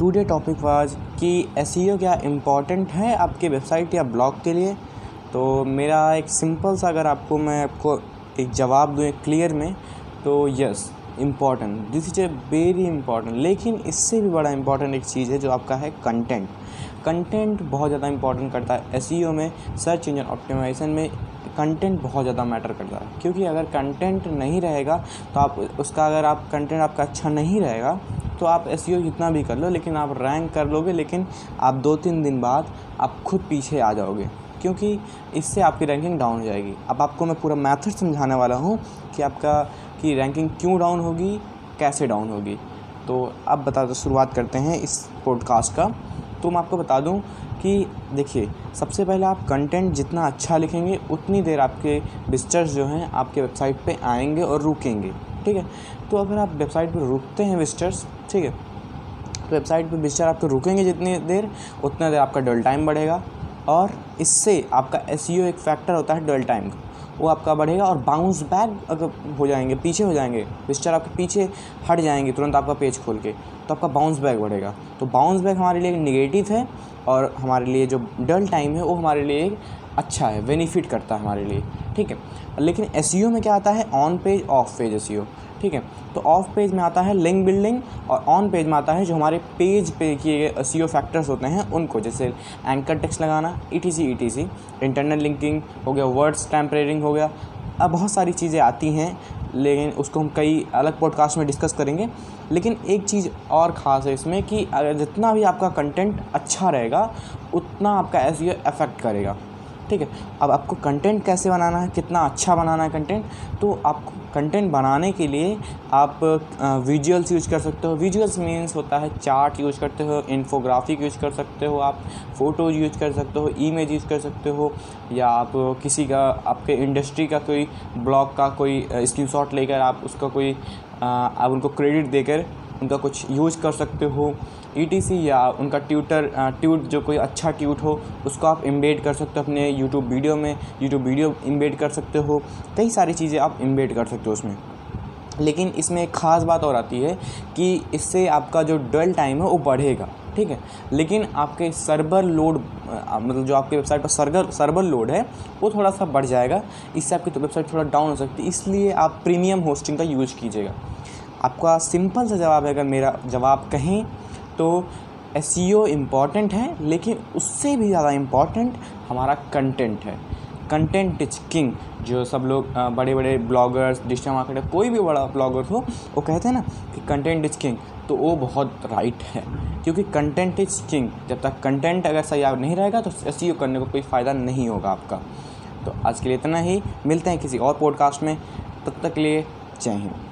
Today topic was कि S क्या important है आपके वेबसाइट या ब्लॉग के लिए? तो मेरा एक सिंपल सा अगर आपको मैं आपको एक जवाब दूँ एक क्लियर में तो yes important this is a very important लेकिन इससे भी बड़ा इंपॉर्टेंट एक चीज़ है जो आपका है कंटेंट कंटेंट बहुत ज़्यादा इंपॉर्टेंट करता है एस e में सर्च इंजन ऑप्टिमाइजेशन में कंटेंट बहुत ज़्यादा मैटर करता है। क्योंकि अगर कंटेंट नहीं रहेगा तो आप उसका अगर आप कंटेंट आपका अच्छा नहीं रहेगा तो आप एस जितना भी कर लो, लेकिन आप रैंक कर लोगे, लेकिन आप दो तीन दिन बाद आप खुद पीछे आ जाओगे, क्योंकि इससे आपकी रैंकिंग डाउन हो जाएगी। अब आपको मैं पूरा मेथड समझाने वाला हूँ कि आपका, कि रैंकिंग क्यों डाउन होगी, कैसे डाउन होगी। तो अब बता दो, शुरुआत करते हैं इस पॉडकास्ट का। तो मैं आपको बता दूँ कि देखिए, सबसे पहले आप कंटेंट जितना अच्छा लिखेंगे, उतनी देर आपके विजिटर्स जो हैं आपके वेबसाइट पे आएँगे और रुकेंगे। ठीक है? तो अगर आप वेबसाइट पर रुकते हैं विजिटर्स ठीक है? वेबसाइट पर विजिटर आपके रुकेंगे जितनी देर, उतना देर आपका डल टाइम बढ़ेगा। और इससे आपका एस e एक फैक्टर होता है डल टाइम का। वो आपका बढ़ेगा और बाउंस बैक अगर हो जाएँगे, पीछे हो जाएँगे विस्टर आपके पीछे हट जाएँगे तुरंत आपका पेज खोल के तो आपका बाउंस बैक बढ़ेगा। तो बाउंस बैक हमारे लिए निगेटिव है और हमारे लिए जो डल टाइम है वो हमारे लिए अच्छा है बेनिफिट करता है हमारे लिए। ठीक है। लेकिन एस e में क्या आता है? On page off page S ठीक है। तो ऑफ़ पेज में आता है लिंक बिल्डिंग और ऑन पेज में आता है जो हमारे पेज पे किए गए सी फैक्टर्स होते हैं उनको, जैसे एंकर टेक्स्ट लगाना E T C internal linking हो गया वर्ड्स टेम्परेरिंग हो गया। अब बहुत सारी चीज़ें आती हैं, लेकिन उसको हम कई अलग पॉडकास्ट में डिस्कस करेंगे। लेकिन एक चीज़ और ख़ास है इसमें कि अगर जितना भी आपका कंटेंट अच्छा रहेगा, उतना आपका एस अफेक्ट करेगा। ठीक है। अब आपको कंटेंट कैसे बनाना है, कितना अच्छा बनाना है कंटेंट तो आपको कंटेंट बनाने के लिए आप विजुअल्स यूज़ कर सकते हो। विजुअल्स मीन्स होता है चार्ट यूज़ करते हो इन्फोग्राफिक यूज़ कर सकते हो आप फ़ोटोज़ यूज़ कर सकते हो इमेज यूज़ कर सकते हो, या आप किसी का, आपके इंडस्ट्री का कोई ब्लॉग का कोई स्क्रीन लेकर आप उसका कोई आप उनको क्रेडिट देकर उनका कुछ यूज़ कर सकते हो। ई e या उनका ट्यूटर ट्यूट जो कोई अच्छा ट्यूट हो, उसको आप इम्बेड कर सकते हो अपने यूट्यूब वीडियो में। यूट्यूब वीडियो इम्बेड कर सकते हो। कई सारी चीज़ें आप इम्बेड कर सकते हो उसमें। लेकिन इसमें एक ख़ास बात और आती है कि इससे आपका जो डल टाइम है, वो बढ़ेगा, ठीक है? लेकिन आपके सर्वर लोड मतलब जो आपके वेबसाइट पर सर्वर सर्वर लोड है, वो थोड़ा सा बढ़ जाएगा। इससे आपकी तो वेबसाइट थोड़ा डाउन हो सकती है, इसलिए आप प्रीमियम होस्टिंग का यूज़ कीजिएगा। आपका सिंपल सा जवाब है, अगर मेरा जवाब कहें तो एस इंपॉर्टेंट है, लेकिन उससे भी ज़्यादा इंपॉर्टेंट हमारा कंटेंट है। कंटेंट इज़ किंग जो सब लोग बड़े बड़े ब्लॉगर्स डिजिटल मार्केटर कोई भी बड़ा ब्लॉगर हो, वो कहते हैं ना कि कंटेंट इज़ किंग तो वो बहुत राइट है, क्योंकि कंटेंट इज़ किंग जब तक कंटेंट अगर सही आप नहीं रहेगा तो एस करने को कोई फ़ायदा नहीं होगा आपका। तो आज के लिए इतना ही, मिलते हैं किसी और पॉडकास्ट में, तब तक के लिए जय हिंद।